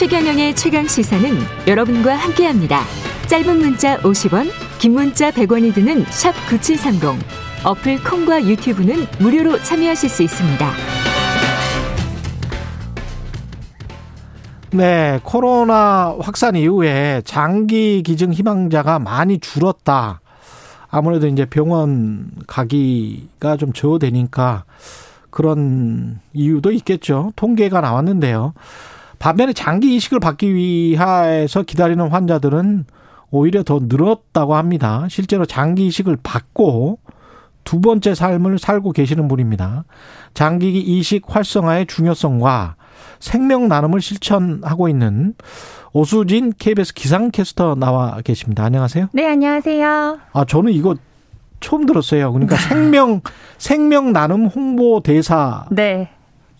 최경영의 최강 시사는 여러분과 함께합니다. 짧은 문자 50원, 긴 문자 100원이 드는 샵 9730. 어플 콩과 유튜브는 무료로 참여하실 수 있습니다. 네, 코로나 확산 이후에 장기 기증 희망자가 많이 줄었다. 아무래도 이제 병원 가기가 좀 저되니까 그런 이유도 있겠죠. 통계가 나왔는데요. 반면에 장기 이식을 받기 위해서 기다리는 환자들은 오히려 더 늘었다고 합니다. 실제로 장기 이식을 받고 두 번째 삶을 살고 계시는 분입니다. 장기 이식 활성화의 중요성과 생명 나눔을 실천하고 있는 오수진 KBS 기상캐스터 나와 계십니다. 안녕하세요. 네, 안녕하세요. 아, 저는 이거 처음 들었어요. 그러니까 생명 생명 나눔 홍보 대사. 네.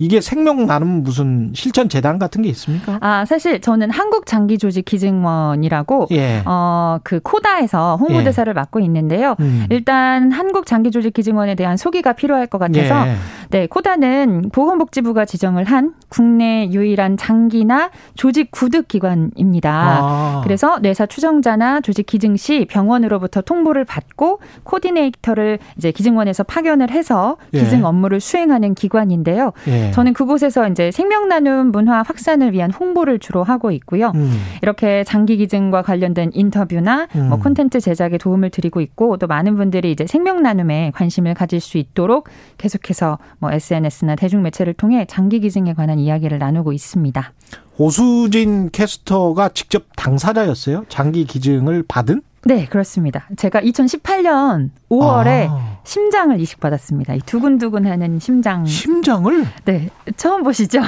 이게 생명 나눔 무슨 실천 재단 같은 게 있습니까? 아 사실 저는 한국 장기 조직 기증원이라고 예. 어그 코다에서 홍보 대사를 예. 맡고 있는데요. 음. 일단 한국 장기 조직 기증원에 대한 소개가 필요할 것 같아서 예. 네 코다는 보건복지부가 지정을 한 국내 유일한 장기나 조직 구득 기관입니다. 아. 그래서 뇌사 추정자나 조직 기증 시 병원으로부터 통보를 받고 코디네이터를 이제 기증원에서 파견을 해서 예. 기증 업무를 수행하는 기관인데요. 예. 네. 저는 그곳에서 이제 생명 나눔 문화 확산을 위한 홍보를 주로 하고 있고요. 음. 이렇게 장기 기증과 관련된 인터뷰나 뭐 음. 뭐 콘텐츠 제작에 도움을 드리고 있고 또 많은 분들이 이제 생명 나눔에 관심을 가질 수 있도록 계속해서 뭐 SNS나 대중 매체를 통해 장기 기증에 관한 이야기를 나누고 있습니다. 오수진 캐스터가 직접 당사자였어요? 장기 기증을 받은? 네, 그렇습니다. 제가 2018년 5월에 아. 심장을 이식받았습니다. 이 두근두근하는 심장. 심장을? 네, 처음 보시죠.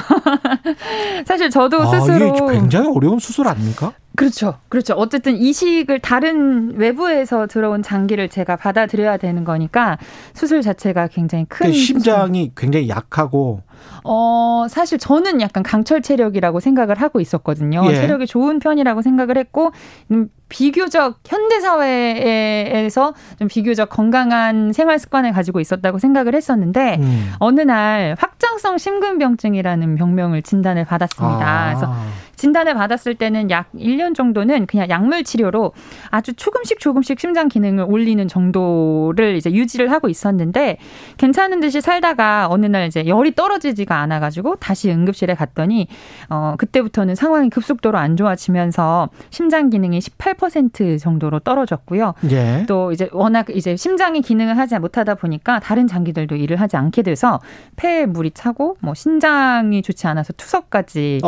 사실 저도 아, 스스로 굉장히 어려운 수술 아닙니까? 그렇죠. 그렇죠. 어쨌든 이식을 다른 외부에서 들어온 장기를 제가 받아들여야 되는 거니까 수술 자체가 굉장히 큰 그러니까 심장이. 굉장히 약하고 어, 사실 저는 약간 강철 체력이라고 생각을 하고 있었거든요. 예. 체력이 좋은 편이라고 생각을 했고 음, 비교적 현대 사회에서 좀 비교적 건강한 생활 습관을 가지고 있었다고 생각을 했었는데 음. 어느 날 확장성 심근병증이라는 병명을 진단을 받았습니다. 아. 그래서 진단을 받았을 때는 약 1년 정도는 그냥 약물 치료로 아주 조금씩 조금씩 심장 기능을 올리는 정도를 이제 유지를 하고 있었는데 괜찮은 듯이 살다가 어느 날 이제 열이 떨어지지가 않아 가지고 다시 응급실에 갔더니 어 그때부터는 상황이 급속도로 안 좋아지면서 심장 기능이 18% 정도로 떨어졌고요. 예. 또 이제 워낙 이제 심장이 기능을 하지 못하다 보니까 다른 장기들도 일을 하지 않게 돼서 폐에 물이 차고 뭐 신장이 좋지 않아서 투석까지.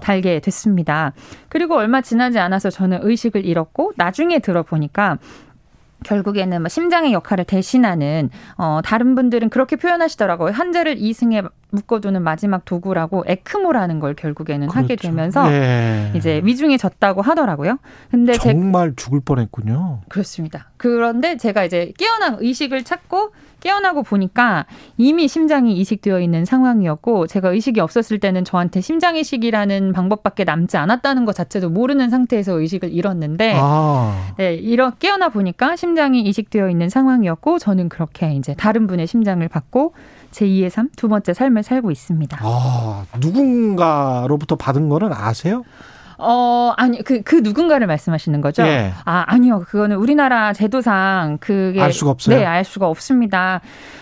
달게 됐습니다. 있습니다. 그리고 얼마 지나지 않아서 저는 의식을 잃었고 나중에 들어보니까 결국에는 뭐 심장의 역할을 대신하는 어 다른 분들은 그렇게 표현하시더라고요. 한자를 이승에 묶어두는 마지막 도구라고 에크모라는 걸 결국에는 그렇죠. 하게 되면서 예. 이제 위중해졌다고 하더라고요. 근데 정말 제, 죽을 뻔했군요. 그렇습니다. 그런데 제가 이제 깨어난 의식을 찾고 깨어나고 보니까 이미 심장이 이식되어 있는 상황이었고 제가 의식이 없었을 때는 저한테 심장 이식이라는 방법밖에 남지 않았다는 것 자체도 모르는 상태에서 의식을 잃었는데 아. 네, 이런 깨어나 보니까 심장이 이식되어 있는 상황이었고 저는 그렇게 이제 다른 분의 심장을 받고 제2의 삶, 두 번째 삶을 살고 있습니다. 아, 누군가로부터 받은 거는 아세요? 어, 아니, 그, 그 누군가를 말씀하시는 거죠? 예. 아, 아니요. 그거는 우리나라 제도상 그게. 알 수가 없어요? 네, 알 수가 없습니다.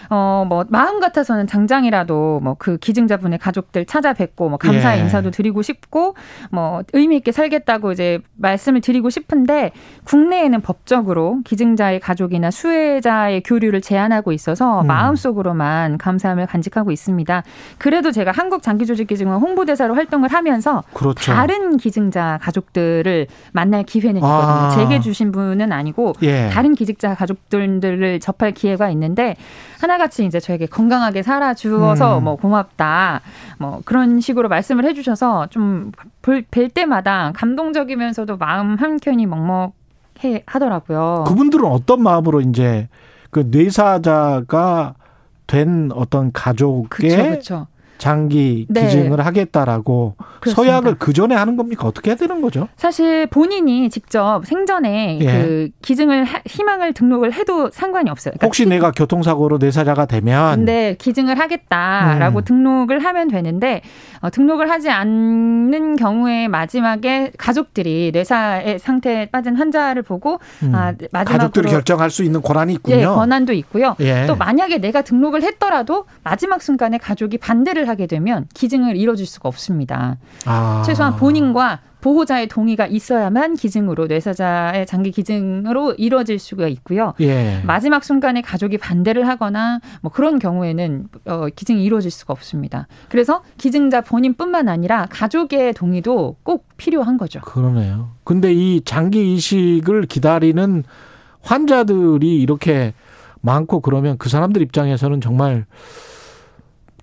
어, 뭐, 마음 같아서는 당장이라도 뭐 그 기증자분의 가족들 찾아뵙고 뭐 감사의 예. 인사도 드리고 싶고 뭐 의미있게 살겠다고 이제 말씀을 드리고 싶은데 국내에는 법적으로 기증자의 가족이나 수혜자의 교류를 제한하고 있어서 음. 마음속으로만 감사함을 간직하고 있습니다. 그래도 제가 한국 장기조직기증원 홍보대사로 활동을 하면서 그렇죠. 다른 기증 자 가족들을 만날 기회는 있거든요. 아. 제게 주신 분은 아니고 예. 다른 기증자 가족들을 접할 기회가 있는데 하나같이 이제 저에게 건강하게 살아 주어서 음. 뭐 고맙다. 뭐 그런 식으로 말씀을 해주셔서 좀 뵐 때마다 감동적이면서도 마음 한 켠이 먹먹 해 하더라고요. 그분들은 어떤 마음으로 이제 그 뇌사자가 된 어떤 가족의 그쵸, 그쵸. 장기 네. 기증을 하겠다라고 그렇습니다. 서약을 그 전에 하는 겁니까? 어떻게 해야 되는 거죠? 사실 본인이 직접 생전에 예. 그 기증을 희망을 등록을 해도 상관이 없어요. 그러니까 혹시 기, 내가 교통사고로 뇌사자가 되면 네 기증을 하겠다라고 음. 등록을 하면 되는데 어, 등록을 하지 않는 경우에 마지막에 가족들이 뇌사의 상태에 빠진 환자를 보고 음. 아, 마지막으로 가족들이 결정할 수 있는 권한이 있군요. 예, 권한도 있고요. 예. 또 만약에 내가 등록을 했더라도 마지막 순간에 가족이 반대를 하게 되면 기증을 이뤄줄 수가 없습니다. 아. 최소한 본인과 보호자의 동의가 있어야만 기증으로 뇌사자의 장기 기증으로 이루어질 수가 있고요. 예. 마지막 순간에 가족이 반대를 하거나 뭐 그런 경우에는 어, 기증이 이루어질 수가 없습니다. 그래서 기증자 본인뿐만 아니라 가족의 동의도 꼭 필요한 거죠. 그러네요. 근데 이 장기 이식을 기다리는 환자들이 이렇게 많고 그러면 그 사람들 입장에서는 정말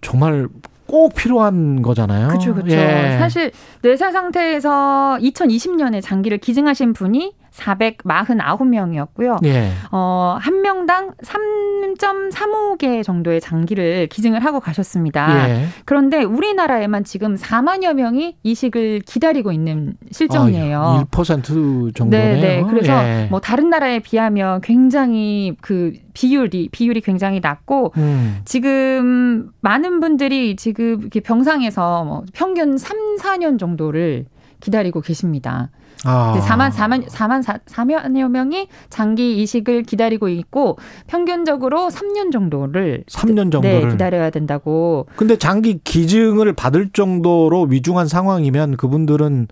정말 꼭 필요한 거잖아요. 그렇죠, 그렇죠. 예. 사실 뇌사 상태에서 2020년에 장기를 기증하신 분이 449명이었고요. 예. 어, 한 명당 3.35개 정도의 장기를 기증을 하고 가셨습니다. 예. 그런데 우리나라에만 지금 4만여 명이 이식을 기다리고 있는 실정이에요. 아, 1% 정도네요. 네, 네. 그래서 예. 뭐 다른 나라에 비하면 굉장히 그 비율이 비율이 굉장히 낮고 음. 지금 많은 분들이 지금 이렇게 병상에서 뭐 평균 3, 4년 정도를 기다리고 계십니다. 아. 4만 4만 4만 4, 4만여 명이 장기 이식을 기다리고 있고 평균적으로 3년 정도를 3년 정도를 네, 기다려야 된다고. 근데 장기 기증을 받을 정도로 위중한 상황이면 그분들은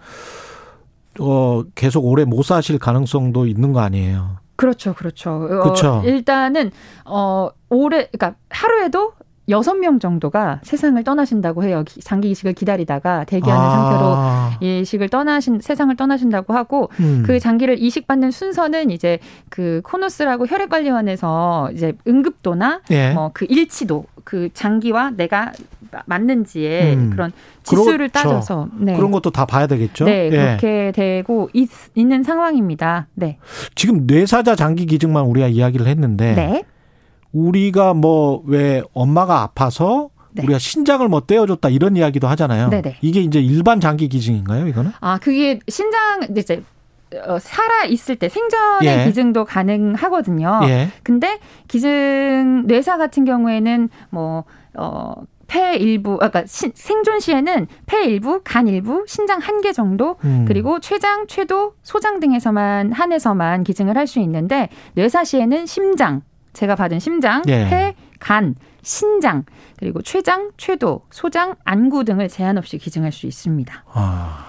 어 계속 오래 못 사실 가능성도 있는 거 아니에요. 그렇죠, 그렇죠. 그렇죠. 어, 일단은 어 올해 그러니까 하루에도 여섯 명 정도가 세상을 떠나신다고 해요. 장기 이식을 기다리다가 대기하는 아. 상태로 이식을 떠나신 세상을 떠나신다고 하고 음. 그 장기를 이식받는 순서는 이제 그 코노스라고 혈액관리원에서 이제 응급도나 예. 뭐그 일치도 그 장기와 내가 맞는지에 음. 그런 지수를 그렇죠. 따져서 네. 그런 것도 다 봐야 되겠죠. 네, 예. 그렇게 되고 있, 있는 상황입니다. 네. 지금 뇌사자 장기 기증만 우리가 이야기를 했는데 네. 우리가 뭐 왜 엄마가 아파서 네. 우리가 신장을 뭐 떼어줬다 이런 이야기도 하잖아요. 네네. 이게 이제 일반 장기 기증인가요, 이거는? 아, 그게 신장 이제 어, 살아 있을 때 생전에 예. 기증도 가능하거든요. 예. 근데 기증 뇌사 같은 경우에는 뭐 어. 폐 일부, 아까 그러니까 생존 시에는 폐 일부, 간 일부, 신장 한 개 정도, 음. 그리고 췌장, 췌도, 소장 등에서만 한해서만 기증을 할 수 있는데 뇌사 시에는 심장, 제가 받은 심장, 예. 폐, 간, 신장, 그리고 췌장, 췌도, 소장, 안구 등을 제한 없이 기증할 수 있습니다. 아,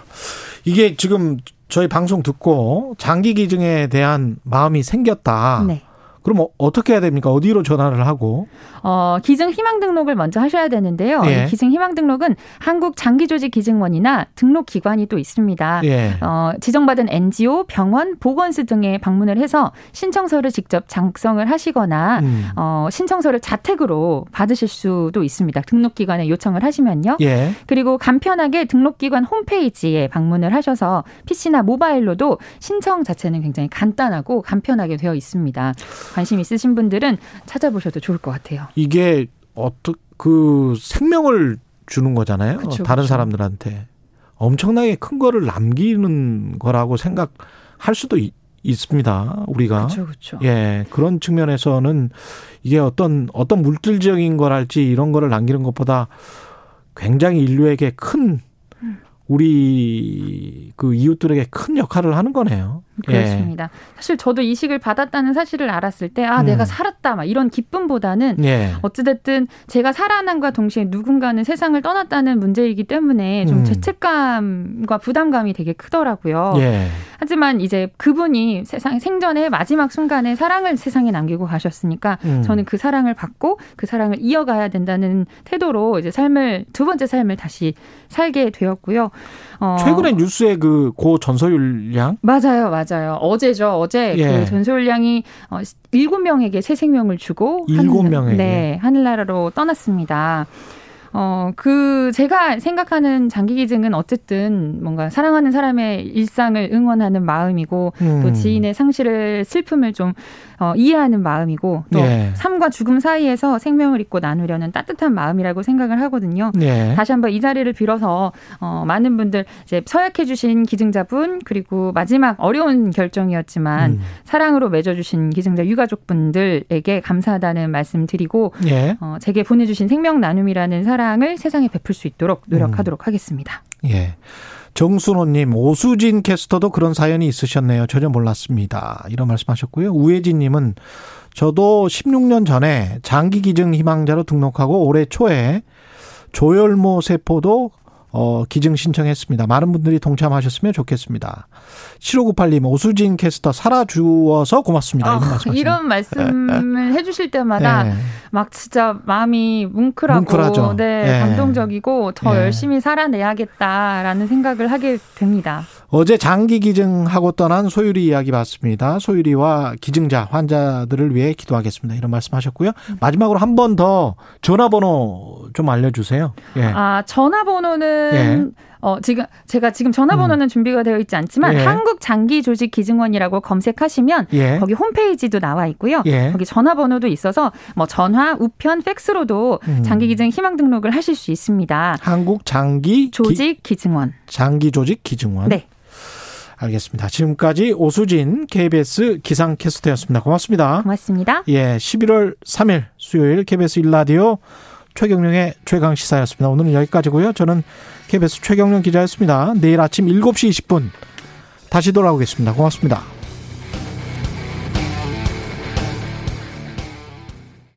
이게 지금 저희 방송 듣고 장기 기증에 대한 마음이 생겼다. 네. 그럼 어, 어떻게 해야 됩니까? 어디로 전화를 하고? 어, 기증 희망 등록을 먼저 하셔야 되는데요. 예. 기증 희망 등록은 한국 장기조직 기증원이나 등록 기관이 또 있습니다. 예. 어, 지정받은 NGO, 병원, 보건소 등에 방문을 해서 신청서를 직접 작성을 하시거나 음. 어, 신청서를 자택으로 받으실 수도 있습니다. 등록 기관에 요청을 하시면요. 예. 그리고 간편하게 등록 기관 홈페이지에 방문을 하셔서 PC나 모바일로도 신청 자체는 굉장히 간단하고 간편하게 되어 있습니다. 관심 있으신 분들은 찾아보셔도 좋을 것 같아요. 이게 어떻 그 생명을 주는 거잖아요. 그쵸, 다른 그쵸. 사람들한테 엄청나게 큰 거를 남기는 거라고 생각할 수도 있, 습니다 우리가 그쵸, 그쵸. 예 그런 측면에서는 이게 어떤 어떤 물질적인 거랄지 이런 거를 남기는 것보다 굉장히 인류에게 큰 음. 우리 그 이웃들에게 큰 역할을 하는 거네요. 그렇습니다. 예. 사실 저도 이식을 받았다는 사실을 알았을 때, 아, 음. 내가 살았다, 막 이런 기쁨보다는, 예. 어찌됐든 제가 살아남과 동시에 누군가는 세상을 떠났다는 문제이기 때문에 좀 음. 죄책감과 부담감이 되게 크더라고요. 예. 하지만 이제 그분이 세상, 생전에 마지막 순간에 사랑을 세상에 남기고 가셨으니까, 음. 저는 그 사랑을 받고 그 사랑을 이어가야 된다는 태도로 이제 삶을, 두 번째 삶을 다시 살게 되었고요. 어. 최근에 뉴스에 그 고 전서율 양? 맞아요, 맞아요. 어제죠. 어제 예. 그 전서율 양이 어, 7명에게 새 생명을 주고 일곱 명에게 네, 하늘나라로 떠났습니다. 어, 그, 제가 생각하는 장기 기증은 어쨌든 뭔가 사랑하는 사람의 일상을 응원하는 마음이고, 음. 또 지인의 상실을, 슬픔을 좀, 어, 이해하는 마음이고, 또 예. 삶과 죽음 사이에서 생명을 잇고 나누려는 따뜻한 마음이라고 생각을 하거든요. 예. 다시 한번 이 자리를 빌어서, 어, 많은 분들, 이제 서약해 주신 기증자분, 그리고 마지막 어려운 결정이었지만, 음. 사랑으로 맺어 주신 기증자 유가족분들에게 감사하다는 말씀 드리고, 예. 어, 제게 보내 주신 생명 나눔이라는 사랑을 세상에 베풀 수 있도록 노력하도록 음. 하겠습니다. 예. 정순호님, 오수진 캐스터도 그런 사연이 있으셨네요. 전혀 몰랐습니다. 이런 말씀하셨고요. 우혜진님은 저도 16년 전에 장기 기증 희망자로 등록하고 올해 초에 조혈모 세포도 어, 기증 신청했습니다. 많은 분들이 동참하셨으면 좋겠습니다. 7598님, 오수진 캐스터 살아주어서 고맙습니다. 이런, 어, 이런 말씀 을 해주실 때마다 네. 막 진짜 마음이 뭉클하고 뭉클하죠. 네, 네. 감동적이고 더 네. 열심히 살아내야겠다라는 생각을 하게 됩니다. 어제 장기 기증하고 떠난 소유리 이야기 봤습니다. 소유리와 기증자 환자들을 위해 기도하겠습니다. 이런 말씀 하셨고요. 마지막으로 한 번 더 전화번호 좀 알려주세요. 예. 아 전화번호는 예. 어, 지금, 제가 지금 전화번호는 음. 준비가 되어 있지 않지만, 예. 한국 장기 조직 기증원이라고 검색하시면, 예. 거기 홈페이지도 나와 있고요. 예. 거기 전화번호도 있어서, 뭐, 전화, 우편, 팩스로도 음. 장기 기증 희망 등록을 하실 수 있습니다. 한국 장기 조직 기 증원. 장기 조직 기증원. 네. 알겠습니다. 지금까지 오수진 KBS 기상캐스터였습니다. 고맙습니다. 고맙습니다. 예, 11월 3일 수요일 KBS 일라디오 최경령의 최강 시사였습니다. 오늘은 여기까지고요. 저는 KBS 최경령 기자였습니다. 내일 아침 7시 20분 다시 돌아오겠습니다. 고맙습니다.